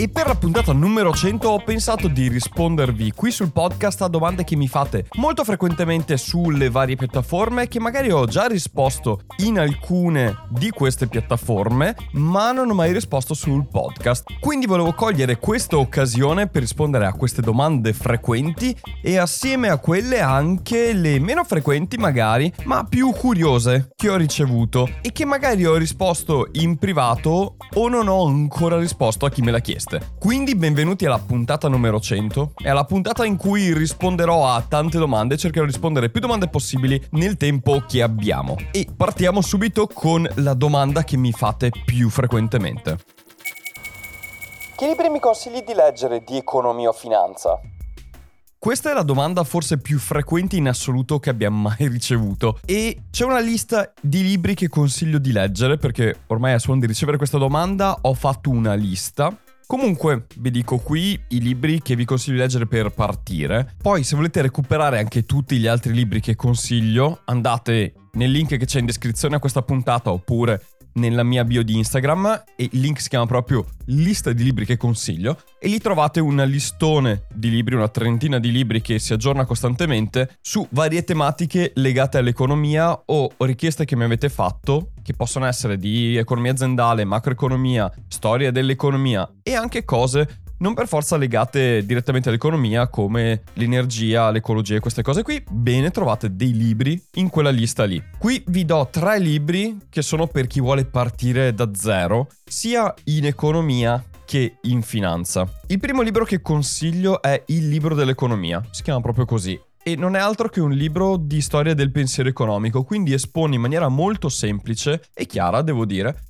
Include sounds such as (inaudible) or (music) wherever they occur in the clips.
E per la puntata numero 100 ho pensato di rispondervi qui sul podcast a domande che mi fate molto frequentemente sulle varie piattaforme, che magari ho già risposto in alcune di queste piattaforme, ma non ho mai risposto sul podcast. Quindi volevo cogliere questa occasione per rispondere a queste domande frequenti e assieme a quelle anche le meno frequenti magari, ma più curiose che ho ricevuto e che magari ho risposto in privato o non ho ancora risposto a chi me l'ha chiesto risposte. Quindi benvenuti alla puntata numero 100. È la puntata in cui risponderò a tante domande, cercherò di rispondere più domande possibili nel tempo che abbiamo. E partiamo subito con la domanda che mi fate più frequentemente. Che libri mi consigli di leggere di economia o finanza? Questa è la domanda forse più frequente in assoluto che abbiamo mai ricevuto e c'è una lista di libri che consiglio di leggere perché ormai a suono di ricevere questa domanda ho fatto una lista Comunque, vi dico qui i libri che vi consiglio di leggere per partire. Poi, se volete recuperare anche tutti gli altri libri che consiglio, andate nel link che c'è in descrizione a questa puntata oppure nella mia bio di Instagram e il link si chiama proprio lista di libri che consiglio e lì trovate un listone di libri, una trentina di libri che si aggiorna costantemente su varie tematiche legate all'economia o richieste che mi avete fatto che possono essere di economia aziendale, macroeconomia, storia dell'economia e anche cose non per forza legate direttamente all'economia come l'energia, l'ecologia e queste cose qui, bene trovate dei libri in quella lista lì. Qui vi do tre libri che sono per chi vuole partire da zero, sia in economia che in finanza. Il primo libro che consiglio è Il libro dell'economia, si chiama proprio così. E non è altro che un libro di storia del pensiero economico, quindi espone in maniera molto semplice e chiara, devo dire,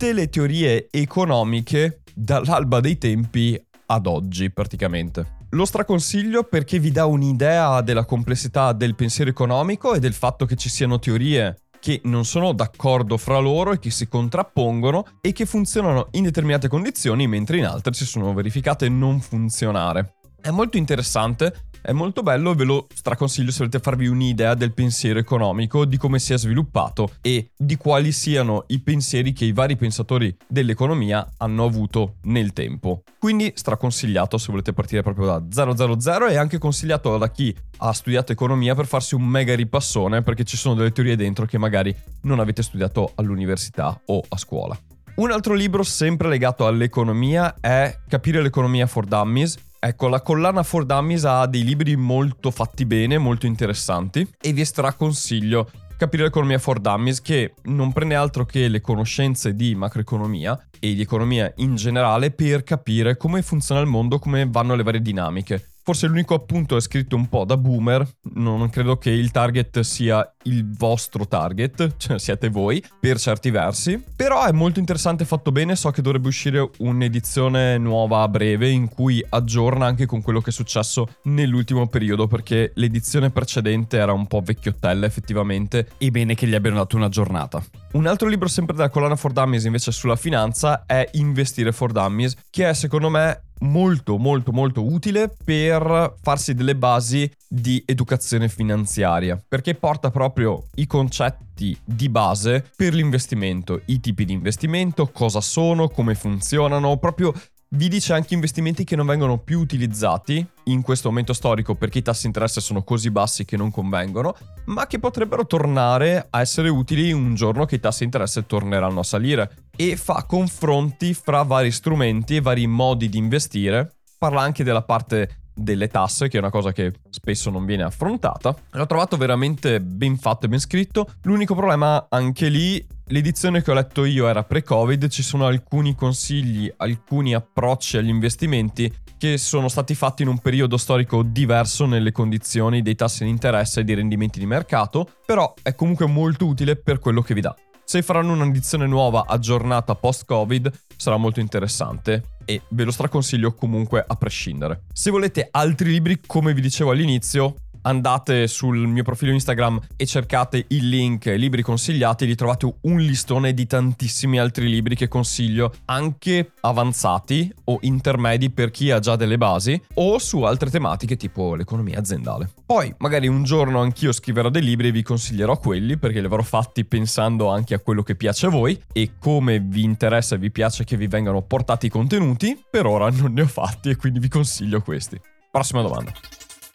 tutte le teorie economiche dall'alba dei tempi ad oggi praticamente. Lo straconsiglio perché vi dà un'idea della complessità del pensiero economico e del fatto che ci siano teorie che non sono d'accordo fra loro e che si contrappongono e che funzionano in determinate condizioni mentre in altre si sono verificate non funzionare. È molto interessante è molto bello, ve lo straconsiglio se volete farvi un'idea del pensiero economico, di come si è sviluppato e di quali siano i pensieri che i vari pensatori dell'economia hanno avuto nel tempo. Quindi straconsigliato se volete partire proprio da 000 e anche consigliato da chi ha studiato economia per farsi un mega ripassone perché ci sono delle teorie dentro che magari non avete studiato all'università o a scuola. Un altro libro sempre legato all'economia è Capire l'economia for Dummies Ecco, la collana For Dummies ha dei libri molto fatti bene, molto interessanti e vi straconsiglio Capire l'economia for Dummies che non prende altro che le conoscenze di macroeconomia e di economia in generale per capire come funziona il mondo, come vanno le varie dinamiche. Forse l'unico appunto è scritto un po' da boomer, non credo che il target sia il vostro target, (laughs) cioè siete voi, per certi versi, però è molto interessante fatto bene, so che dovrebbe uscire un'edizione nuova a breve in cui aggiorna anche con quello che è successo nell'ultimo periodo, perché l'edizione precedente era un po' vecchiottella effettivamente, e bene che gli abbiano dato una giornata. Un altro libro sempre della collana For Dummies invece sulla finanza è Investire for Dummies, che è secondo me molto molto molto utile per farsi delle basi di educazione finanziaria perché porta proprio i concetti di base per l'investimento, i tipi di investimento, cosa sono, come funzionano, proprio vi dice anche investimenti che non vengono più utilizzati in questo momento storico perché i tassi di interesse sono così bassi che non convengono, ma che potrebbero tornare a essere utili un giorno che i tassi di interesse torneranno a salire. E fa confronti fra vari strumenti e vari modi di investire. Parla anche della parte delle tasse, che è una cosa che spesso non viene affrontata. L'ho trovato veramente ben fatto e ben scritto. L'unico problema anche lì L'edizione che ho letto io era pre-Covid, ci sono alcuni consigli, alcuni approcci agli investimenti che sono stati fatti in un periodo storico diverso nelle condizioni dei tassi di interesse e dei rendimenti di mercato, però è comunque molto utile per quello che vi dà. Se faranno un'edizione nuova aggiornata post-Covid sarà molto interessante e ve lo straconsiglio comunque a prescindere. Se volete altri libri, come vi dicevo all'inizio, andate sul mio profilo Instagram e cercate il link libri consigliati, lì trovate un listone di tantissimi altri libri che consiglio, anche avanzati o intermedi per chi ha già delle basi o su altre tematiche tipo l'economia aziendale. Poi magari un giorno anch'io scriverò dei libri e vi consiglierò quelli perché li avrò fatti pensando anche a quello che piace a voi e come vi interessa e vi piace che vi vengano portati i contenuti, per ora non ne ho fatti e quindi vi consiglio questi. Prossima domanda.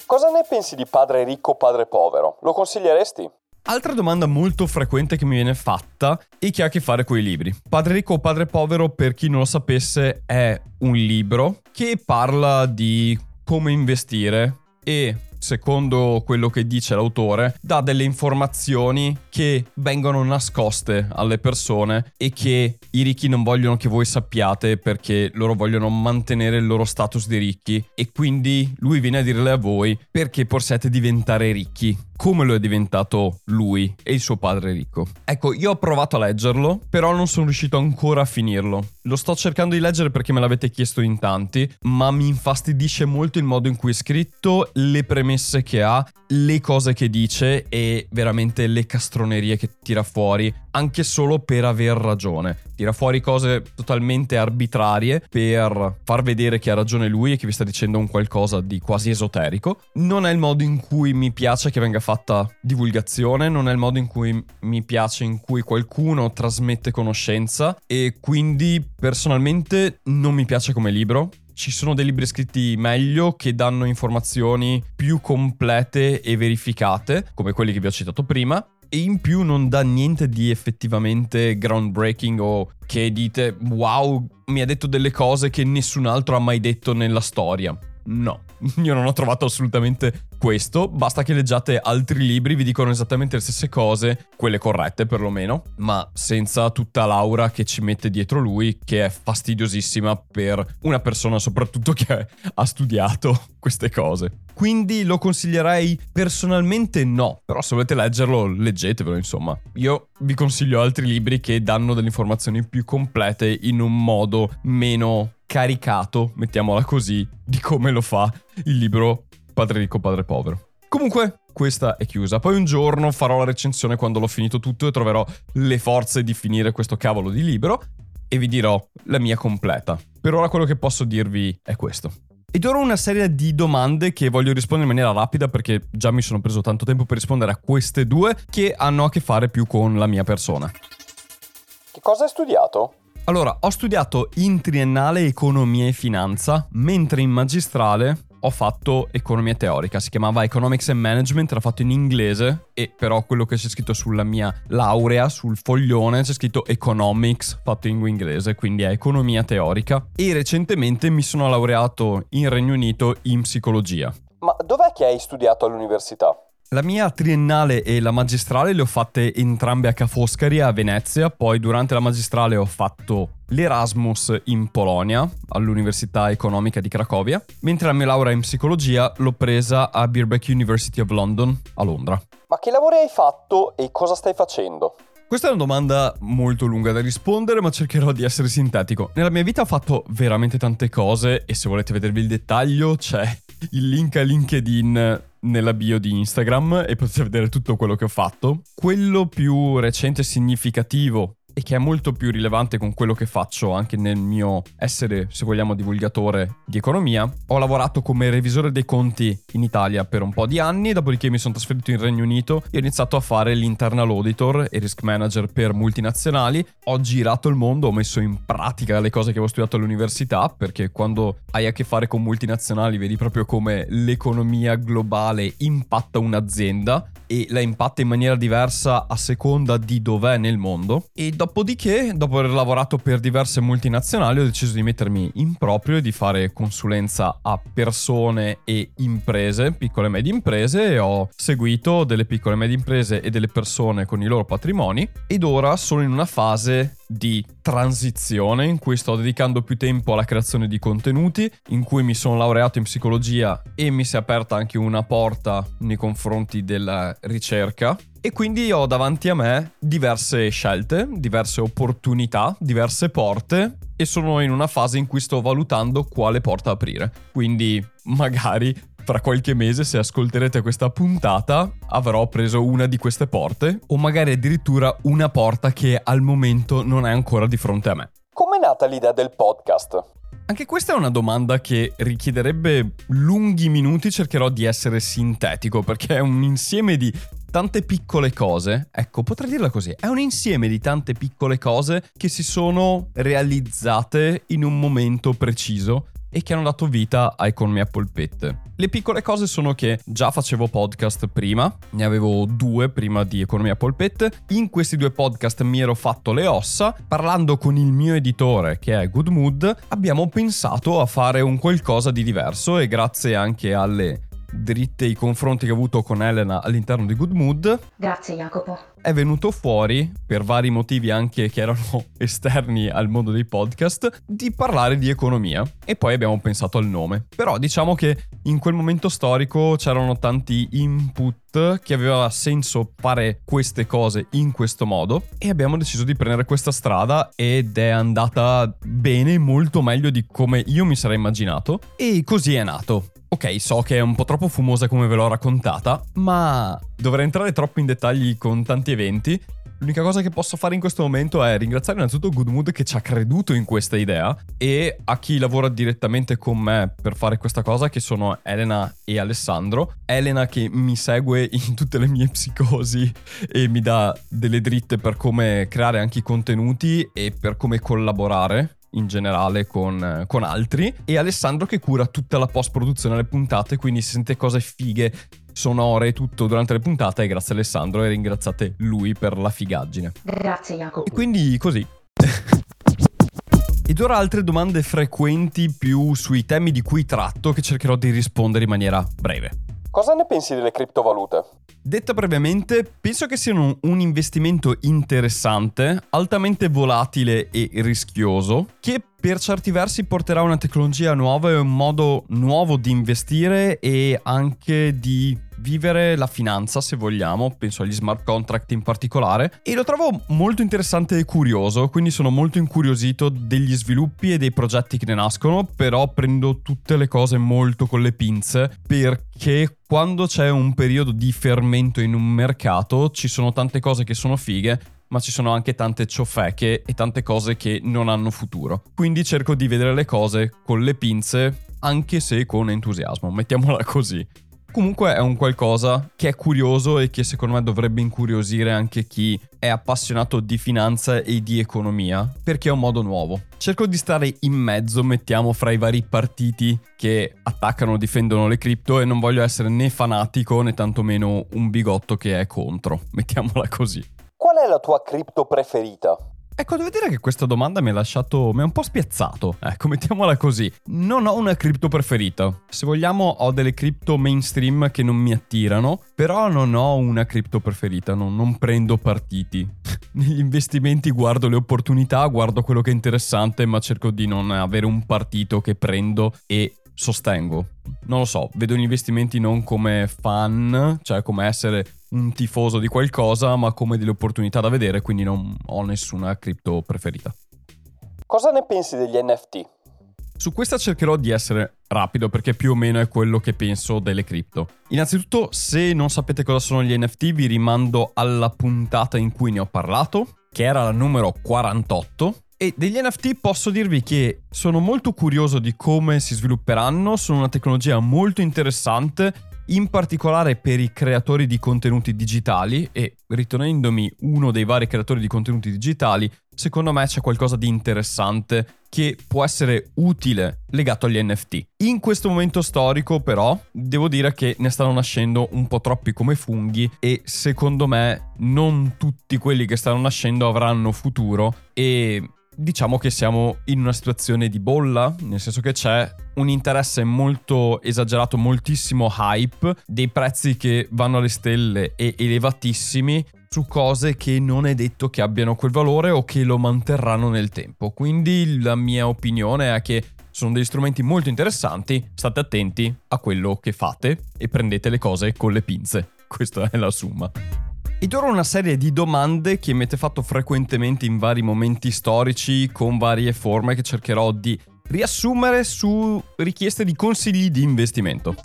Cosa ne pensi di padre ricco, padre povero? Lo consiglieresti? Altra domanda molto frequente che mi viene fatta e che ha a che fare con i libri. Padre ricco o padre povero, per chi non lo sapesse, è un libro che parla di come investire e secondo quello che dice l'autore, dà delle informazioni che vengono nascoste alle persone e che i ricchi non vogliono che voi sappiate perché loro vogliono mantenere il loro status di ricchi e quindi lui viene a dirle a voi perché possiate diventare ricchi come lo è diventato lui e il suo padre ricco. Ecco, io ho provato a leggerlo, però non sono riuscito ancora a finirlo. Lo sto cercando di leggere perché me l'avete chiesto in tanti, ma mi infastidisce molto il modo in cui è scritto, le premesse che ha, le cose che dice e veramente le castronerie che tira fuori, anche solo per aver ragione. Tira fuori cose totalmente arbitrarie per far vedere che ha ragione lui e che vi sta dicendo un qualcosa di quasi esoterico. Non è il modo in cui mi piace che venga fatta divulgazione, non è il modo in cui mi piace in cui qualcuno trasmette conoscenza e quindi personalmente non mi piace come libro. Ci sono dei libri scritti meglio che danno informazioni più complete e verificate, come quelli che vi ho citato prima, e in più non dà niente di effettivamente groundbreaking o che dite wow, mi ha detto delle cose che nessun altro ha mai detto nella storia. No, (laughs) io non ho trovato assolutamente questo, basta che leggiate altri libri, vi dicono esattamente le stesse cose, quelle corrette perlomeno, ma senza tutta l'aura che ci mette dietro lui, che è fastidiosissima per una persona soprattutto che ha studiato (laughs) queste cose. Quindi lo consiglierei personalmente no, però se volete leggerlo leggetevelo insomma. Io vi consiglio altri libri che danno delle informazioni più complete in un modo meno caricato, mettiamola così, di come lo fa il libro Padre ricco, padre povero. Comunque, questa è chiusa. Poi un giorno farò la recensione quando l'ho finito tutto e troverò le forze di finire questo cavolo di libro e vi dirò la mia completa. Per ora quello che posso dirvi è questo. Ed ora una serie di domande che voglio rispondere in maniera rapida perché già mi sono preso tanto tempo per rispondere a queste due che hanno a che fare più con la mia persona. Che cosa hai studiato? Allora, ho studiato in triennale economia e finanza, mentre in magistrale ho fatto economia teorica, si chiamava Economics and Management, era fatto in inglese e però quello che c'è scritto sulla mia laurea, sul foglione, c'è scritto Economics, fatto in inglese, quindi è economia teorica. E recentemente mi sono laureato in Regno Unito in psicologia. Ma dov'è che hai studiato all'università? La mia triennale e la magistrale le ho fatte entrambe a Ca' Foscari a Venezia, poi durante la magistrale ho fatto l'Erasmus in Polonia, all'Università Economica di Cracovia, mentre la mia laurea in psicologia l'ho presa a Birkbeck University of London, a Londra. Ma che lavori hai fatto e cosa stai facendo? Questa è una domanda molto lunga da rispondere, ma cercherò di essere sintetico. Nella mia vita ho fatto veramente tante cose e se volete vedervi il dettaglio c'è il link a LinkedIn nella bio di Instagram e potete vedere tutto quello che ho fatto. Quello più recente e significativo e che è molto più rilevante con quello che faccio anche nel mio essere, se vogliamo, divulgatore di economia. Ho lavorato come revisore dei conti in Italia per un po' di anni, dopodiché mi sono trasferito in Regno Unito e ho iniziato a fare l'internal auditor e risk manager per multinazionali. Ho girato il mondo, ho messo in pratica le cose che avevo studiato all'università, perché quando hai a che fare con multinazionali vedi proprio come l'economia globale impatta un'azienda e la impatta in maniera diversa a seconda di dov'è nel mondo. E dopodiché, dopo aver lavorato per diverse multinazionali, ho deciso di mettermi in proprio e di fare consulenza a persone e imprese, piccole e medie imprese, e ho seguito delle piccole e medie imprese e delle persone con i loro patrimoni ed ora sono in una fase di transizione in cui sto dedicando più tempo alla creazione di contenuti, in cui mi sono laureato in psicologia e mi si è aperta anche una porta nei confronti della ricerca e quindi ho davanti a me diverse scelte, diverse opportunità, diverse porte e sono in una fase in cui sto valutando quale porta aprire. Quindi magari fra qualche mese se ascolterete questa puntata avrò preso una di queste porte o magari addirittura una porta che al momento non è ancora di fronte a me. Com'è nata l'idea del podcast? Anche questa è una domanda che richiederebbe lunghi minuti, cercherò di essere sintetico perché è un insieme di tante piccole cose, ecco, potrei dirla così, è un insieme di tante piccole cose che si sono realizzate in un momento preciso e che hanno dato vita a Economia Polpette. Le piccole cose sono che già facevo podcast prima, ne avevo due prima di Economia Polpette, in questi due podcast mi ero fatto le ossa, parlando con il mio editore che è Good Mood, abbiamo pensato a fare un qualcosa di diverso e grazie anche alle dritte i confronti che ho avuto con Elena all'interno di Good Mood. Grazie Jacopo. È venuto fuori, per vari motivi anche che erano (laughs) esterni al mondo dei podcast, di parlare di economia. E poi abbiamo pensato al nome. Però diciamo che in quel momento storico c'erano tanti input che aveva senso fare queste cose in questo modo e abbiamo deciso di prendere questa strada ed è andata bene, molto meglio di come io mi sarei immaginato e così è nato. Ok, so che è un po' troppo fumosa come ve l'ho raccontata, ma dovrei entrare troppo in dettagli con tanti eventi. L'unica cosa che posso fare in questo momento è ringraziare innanzitutto Goodmood che ci ha creduto in questa idea e a chi lavora direttamente con me per fare questa cosa che sono Elena e Alessandro. Elena che mi segue in tutte le mie psicosi e mi dà delle dritte per come creare anche i contenuti e per come collaborare in generale con, con, altri. E Alessandro che cura tutta la post produzione delle puntate quindi se sente cose fighe sonore e tutto durante le puntate. E grazie a Alessandro e ringraziate lui per la figaggine. Grazie Jacopo. E quindi così. Ed ora altre domande frequenti più sui temi di cui tratto che cercherò di rispondere in maniera breve. Cosa ne pensi delle criptovalute? Detta brevemente, penso che siano un investimento interessante, altamente volatile e rischioso, che per certi versi porterà una tecnologia nuova e un modo nuovo di investire e anche di vivere la finanza, se vogliamo, penso agli smart contract in particolare, e lo trovo molto interessante e curioso, quindi sono molto incuriosito degli sviluppi e dei progetti che ne nascono, però prendo tutte le cose molto con le pinze, perché quando c'è un periodo di fermento in un mercato ci sono tante cose che sono fighe, ma ci sono anche tante ciofeche e tante cose che non hanno futuro. Quindi cerco di vedere le cose con le pinze, anche se con entusiasmo, mettiamola così. Comunque è un qualcosa che è curioso e che secondo me dovrebbe incuriosire anche chi è appassionato di finanza e di economia, perché è un modo nuovo. Cerco di stare in mezzo, mettiamo, fra i vari partiti che attaccano difendono le cripto e non voglio essere né fanatico né tantomeno un bigotto che è contro, mettiamola così. Qual è la tua cripto preferita? Ecco, devo dire che questa domanda mi ha lasciato. mi ha un po' spiazzato. Ecco, (laughs) mettiamola così. Non ho una cripto preferita. Se vogliamo, ho delle cripto mainstream che non mi attirano, però non ho una cripto preferita, non, non prendo partiti. (laughs) Negli investimenti guardo le opportunità, guardo quello che è interessante, ma cerco di non avere un partito che prendo e sostengo. Non lo so, vedo gli investimenti non come fan, cioè come essere un tifoso di qualcosa, ma come delle opportunità da vedere, quindi non ho nessuna cripto preferita. Cosa ne pensi degli NFT? Su questa cercherò di essere rapido perché più o meno è quello che penso delle cripto. Innanzitutto, se non sapete cosa sono gli NFT, vi rimando alla puntata in cui ne ho parlato, che era la numero 48. E degli NFT posso dirvi che sono molto curioso di come si svilupperanno, sono una tecnologia molto interessante in particolare per i creatori di contenuti digitali e ritenendomi uno dei vari creatori di contenuti digitali, secondo me c'è qualcosa di interessante che può essere utile legato agli NFT. In questo momento storico però devo dire che ne stanno nascendo un po' troppi come funghi e secondo me non tutti quelli che stanno nascendo avranno futuro e diciamo che siamo in una situazione di bolla, nel senso che c'è un interesse molto esagerato, moltissimo hype, dei prezzi che vanno alle stelle e elevatissimi su cose che non è detto che abbiano quel valore o che lo manterranno nel tempo. Quindi la mia opinione è che sono degli strumenti molto interessanti, state attenti a quello che fate e prendete le cose con le pinze. Questa è la summa. Ed ora una serie di domande che mi avete fatto frequentemente in vari momenti storici con varie forme che cercherò di riassumere su richieste di consigli di investimento.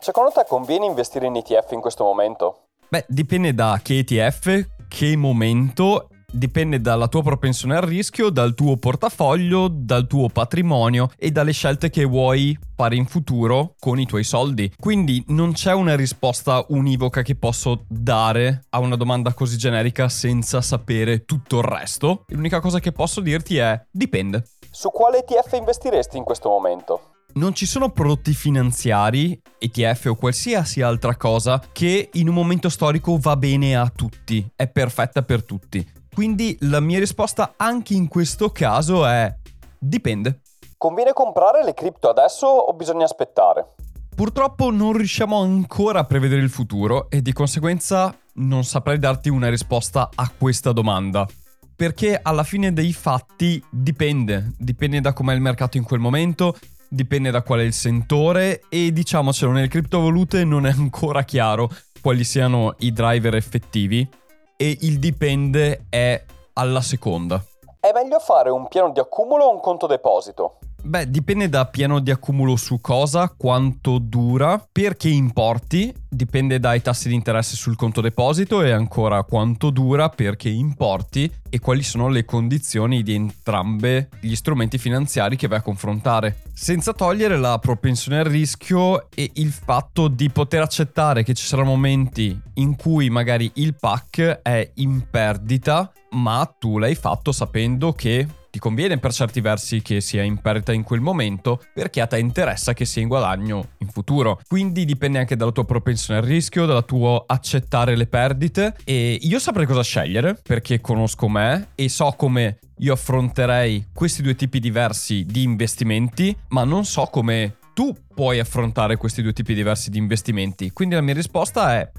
Secondo te conviene investire in ETF in questo momento? Beh, dipende da che ETF, che momento dipende dalla tua propensione al rischio, dal tuo portafoglio, dal tuo patrimonio e dalle scelte che vuoi fare in futuro con i tuoi soldi. Quindi non c'è una risposta univoca che posso dare a una domanda così generica senza sapere tutto il resto. L'unica cosa che posso dirti è dipende. Su quale ETF investiresti in questo momento? Non ci sono prodotti finanziari, ETF o qualsiasi altra cosa che in un momento storico va bene a tutti, è perfetta per tutti. Quindi la mia risposta anche in questo caso è dipende. Conviene comprare le cripto adesso o bisogna aspettare? Purtroppo non riusciamo ancora a prevedere il futuro e di conseguenza non saprei darti una risposta a questa domanda. Perché alla fine dei fatti dipende, dipende da com'è il mercato in quel momento, dipende da qual è il sentore e diciamocelo, nelle criptovalute non è ancora chiaro quali siano i driver effettivi e il dipende è alla seconda. È meglio fare un piano di accumulo o un conto deposito? Beh, dipende da piano di accumulo su cosa, quanto dura, per che importi, dipende dai tassi di interesse sul conto deposito e ancora quanto dura, per che importi e quali sono le condizioni di entrambe gli strumenti finanziari che vai a confrontare. Senza togliere la propensione al rischio e il fatto di poter accettare che ci saranno momenti in cui magari il pack è in perdita, ma tu l'hai fatto sapendo che ti conviene per certi versi che sia in perdita in quel momento perché a te interessa che sia in guadagno in futuro. Quindi dipende anche dalla tua propensione al rischio, dalla tua accettare le perdite e io saprei cosa scegliere perché conosco me e so come io affronterei questi due tipi diversi di investimenti, ma non so come tu puoi affrontare questi due tipi diversi di investimenti. Quindi la mia risposta è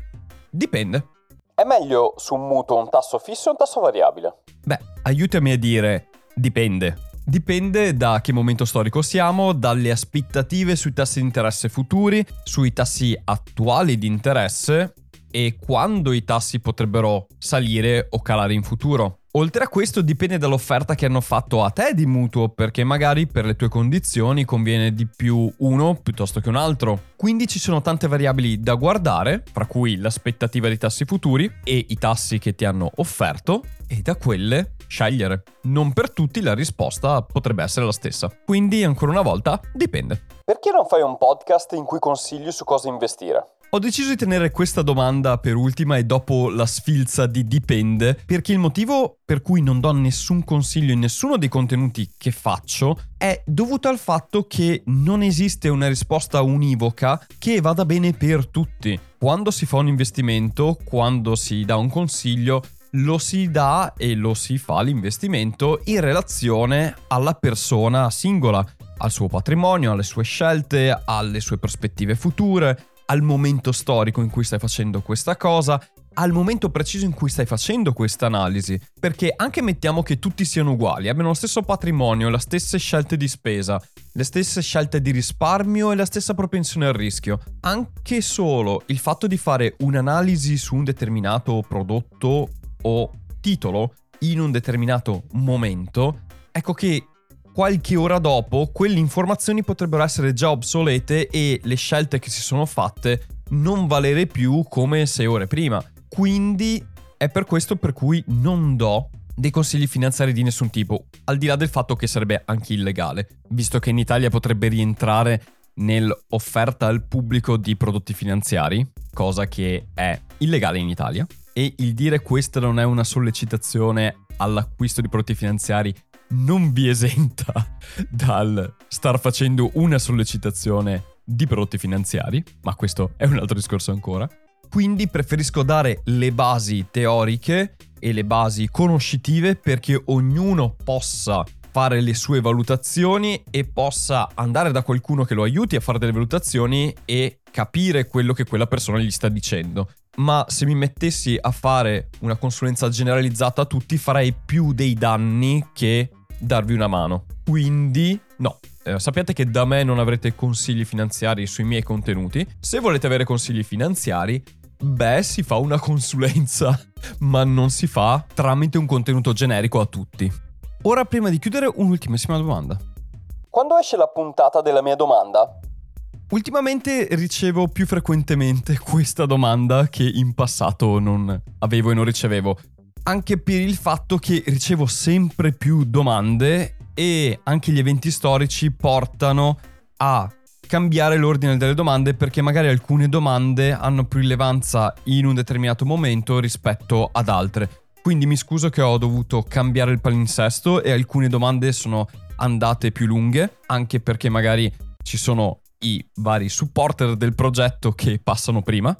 dipende. È meglio su un mutuo un tasso fisso o un tasso variabile? Beh, aiutami a dire Dipende. Dipende da che momento storico siamo, dalle aspettative sui tassi di interesse futuri, sui tassi attuali di interesse e quando i tassi potrebbero salire o calare in futuro. Oltre a questo dipende dall'offerta che hanno fatto a te di mutuo, perché magari per le tue condizioni conviene di più uno piuttosto che un altro. Quindi ci sono tante variabili da guardare, fra cui l'aspettativa di tassi futuri e i tassi che ti hanno offerto, e da quelle scegliere. Non per tutti la risposta potrebbe essere la stessa. Quindi, ancora una volta, dipende. Perché non fai un podcast in cui consigli su cosa investire? Ho deciso di tenere questa domanda per ultima e dopo la sfilza di dipende, perché il motivo per cui non do nessun consiglio in nessuno dei contenuti che faccio è dovuto al fatto che non esiste una risposta univoca che vada bene per tutti. Quando si fa un investimento, quando si dà un consiglio, lo si dà e lo si fa l'investimento in relazione alla persona singola, al suo patrimonio, alle sue scelte, alle sue prospettive future, al momento storico in cui stai facendo questa cosa, al momento preciso in cui stai facendo questa analisi. Perché anche mettiamo che tutti siano uguali, abbiano lo stesso patrimonio, le stesse scelte di spesa, le stesse scelte di risparmio e la stessa propensione al rischio. Anche solo il fatto di fare un'analisi su un determinato prodotto o titolo in un determinato momento, ecco che qualche ora dopo quelle informazioni potrebbero essere già obsolete e le scelte che si sono fatte non valere più come sei ore prima. Quindi è per questo per cui non do dei consigli finanziari di nessun tipo, al di là del fatto che sarebbe anche illegale, visto che in Italia potrebbe rientrare nell'offerta al pubblico di prodotti finanziari, cosa che è illegale in Italia. E il dire questa non è una sollecitazione all'acquisto di prodotti finanziari non vi esenta dal star facendo una sollecitazione di prodotti finanziari, ma questo è un altro discorso ancora. Quindi preferisco dare le basi teoriche e le basi conoscitive perché ognuno possa fare le sue valutazioni e possa andare da qualcuno che lo aiuti a fare delle valutazioni e capire quello che quella persona gli sta dicendo. Ma se mi mettessi a fare una consulenza generalizzata a tutti farei più dei danni che darvi una mano. Quindi, no. Eh, sappiate che da me non avrete consigli finanziari sui miei contenuti. Se volete avere consigli finanziari, beh, si fa una consulenza, (laughs) ma non si fa tramite un contenuto generico a tutti. Ora, prima di chiudere, un'ultimissima domanda. Quando esce la puntata della mia domanda? Ultimamente ricevo più frequentemente (laughs) questa domanda che in passato non avevo e non ricevevo. Anche per il fatto che ricevo sempre più domande e anche gli eventi storici portano a cambiare l'ordine delle domande perché magari alcune domande hanno più rilevanza in un determinato momento rispetto ad altre. Quindi mi scuso che ho dovuto cambiare il palinsesto e alcune domande sono andate più lunghe, anche perché magari ci sono i vari supporter del progetto che passano prima.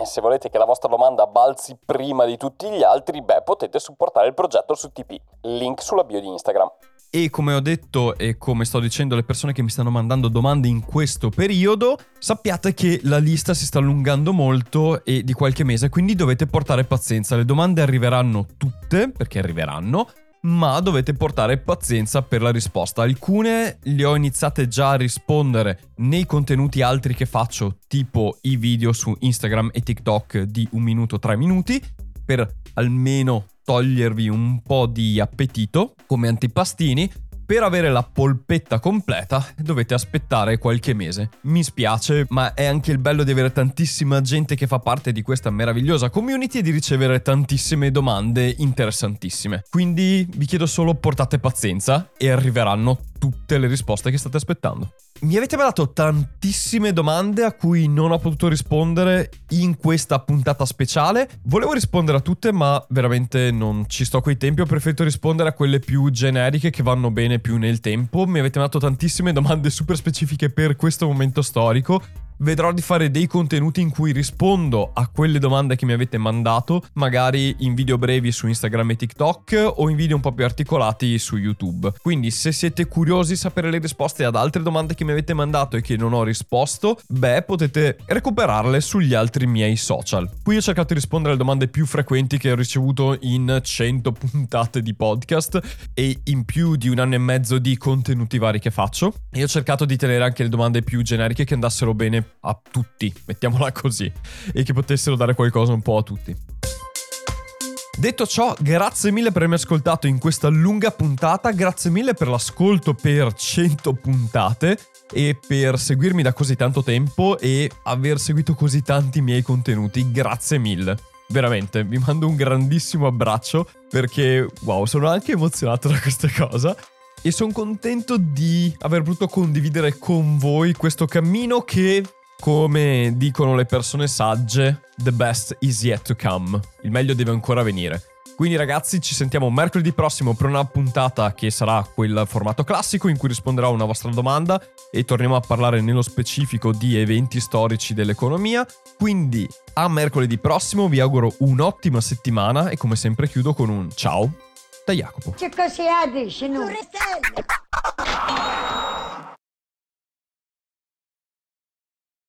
E se volete che la vostra domanda balzi prima di tutti gli altri, beh, potete supportare il progetto su TP. Link sulla bio di Instagram. E come ho detto e come sto dicendo alle persone che mi stanno mandando domande in questo periodo, sappiate che la lista si sta allungando molto e di qualche mese, quindi dovete portare pazienza. Le domande arriveranno tutte, perché arriveranno, ma dovete portare pazienza per la risposta. Alcune le ho iniziate già a rispondere nei contenuti altri che faccio, tipo i video su Instagram e TikTok di un minuto, tre minuti, per almeno togliervi un po' di appetito come antipastini. Per avere la polpetta completa dovete aspettare qualche mese. Mi spiace, ma è anche il bello di avere tantissima gente che fa parte di questa meravigliosa community e di ricevere tantissime domande interessantissime. Quindi vi chiedo solo portate pazienza e arriveranno tutte le risposte che state aspettando. Mi avete mandato tantissime domande a cui non ho potuto rispondere in questa puntata speciale. Volevo rispondere a tutte, ma veramente non ci sto coi tempi. Ho preferito rispondere a quelle più generiche che vanno bene più nel tempo. Mi avete mandato tantissime domande super specifiche per questo momento storico vedrò di fare dei contenuti in cui rispondo a quelle domande che mi avete mandato, magari in video brevi su Instagram e TikTok o in video un po' più articolati su YouTube. Quindi se siete curiosi di sapere le risposte ad altre domande che mi avete mandato e che non ho risposto, beh, potete recuperarle sugli altri miei social. Qui ho cercato di rispondere alle domande più frequenti che ho ricevuto in 100 puntate di podcast e in più di un anno e mezzo di contenuti vari che faccio. E ho cercato di tenere anche le domande più generiche che andassero bene a tutti, mettiamola così, e che potessero dare qualcosa un po' a tutti. Detto ciò, grazie mille per avermi ascoltato in questa lunga puntata, grazie mille per l'ascolto per 100 puntate e per seguirmi da così tanto tempo e aver seguito così tanti miei contenuti, grazie mille. Veramente, vi mando un grandissimo abbraccio perché, wow, sono anche emozionato da questa cosa e sono contento di aver potuto condividere con voi questo cammino che come dicono le persone sagge, the best is yet to come. Il meglio deve ancora venire. Quindi ragazzi ci sentiamo mercoledì prossimo per una puntata che sarà quel formato classico in cui risponderò a una vostra domanda e torniamo a parlare nello specifico di eventi storici dell'economia. Quindi a mercoledì prossimo vi auguro un'ottima settimana e come sempre chiudo con un ciao da Jacopo. Che cosa? Non